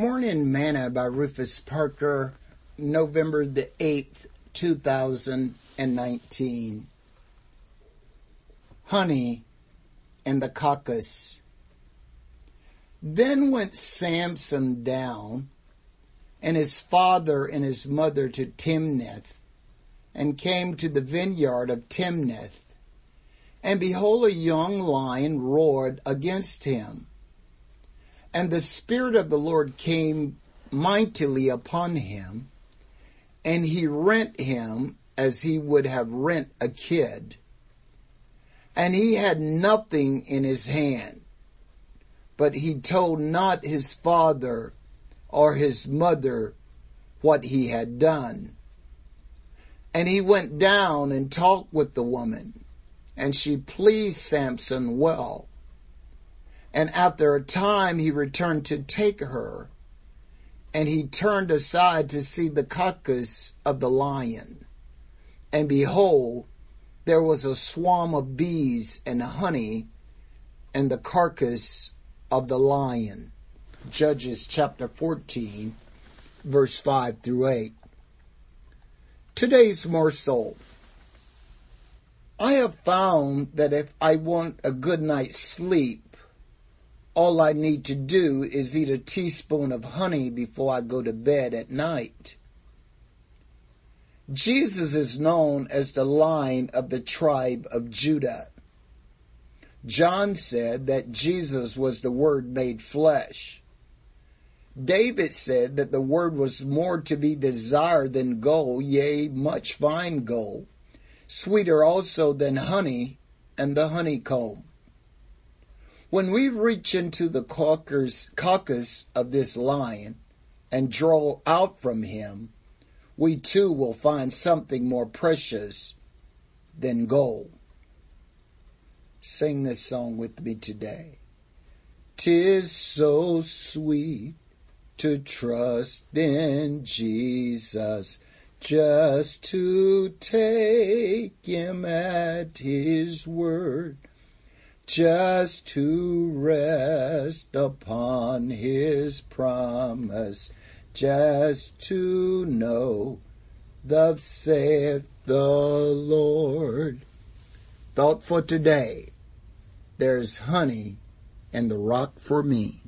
Morning Manna by Rufus Parker, November the 8th, 2019. Honey and the Carcass. Then went Samson down, and his father and his mother to Timnath, and came to the vineyard of Timnath. And behold, a young lion roared against him and the Spirit of the Lord came mightily upon him, and he rent him as he would have rent a kid. And he had nothing in his hand, but he told not his father or his mother what he had done. And he went down and talked with the woman, and she pleased Samson well. And after a time he returned to take her, and he turned aside to see the carcass of the lion. And behold, there was a swarm of bees and honey in the carcass of the lion. Judges chapter 14, verse 5 through 8. Today's morsel. I have found that if I want a good night's sleep, all I need to do is eat a teaspoon of honey before I go to bed at night. Jesus is known as the lion of the tribe of Judah. John said that Jesus was the Word made flesh. David said that the Word was more to be desired than gold, yea, much fine gold, sweeter also than honey and the honeycomb. When we reach into the carcass of this lion and draw out from him, we too will find something more precious than gold. Sing this song with me today. Tis so sweet to trust in Jesus, just to take him at his word just to rest upon his promise, just to know, thus saith the Lord. Thought for today, there's honey in the rock for me.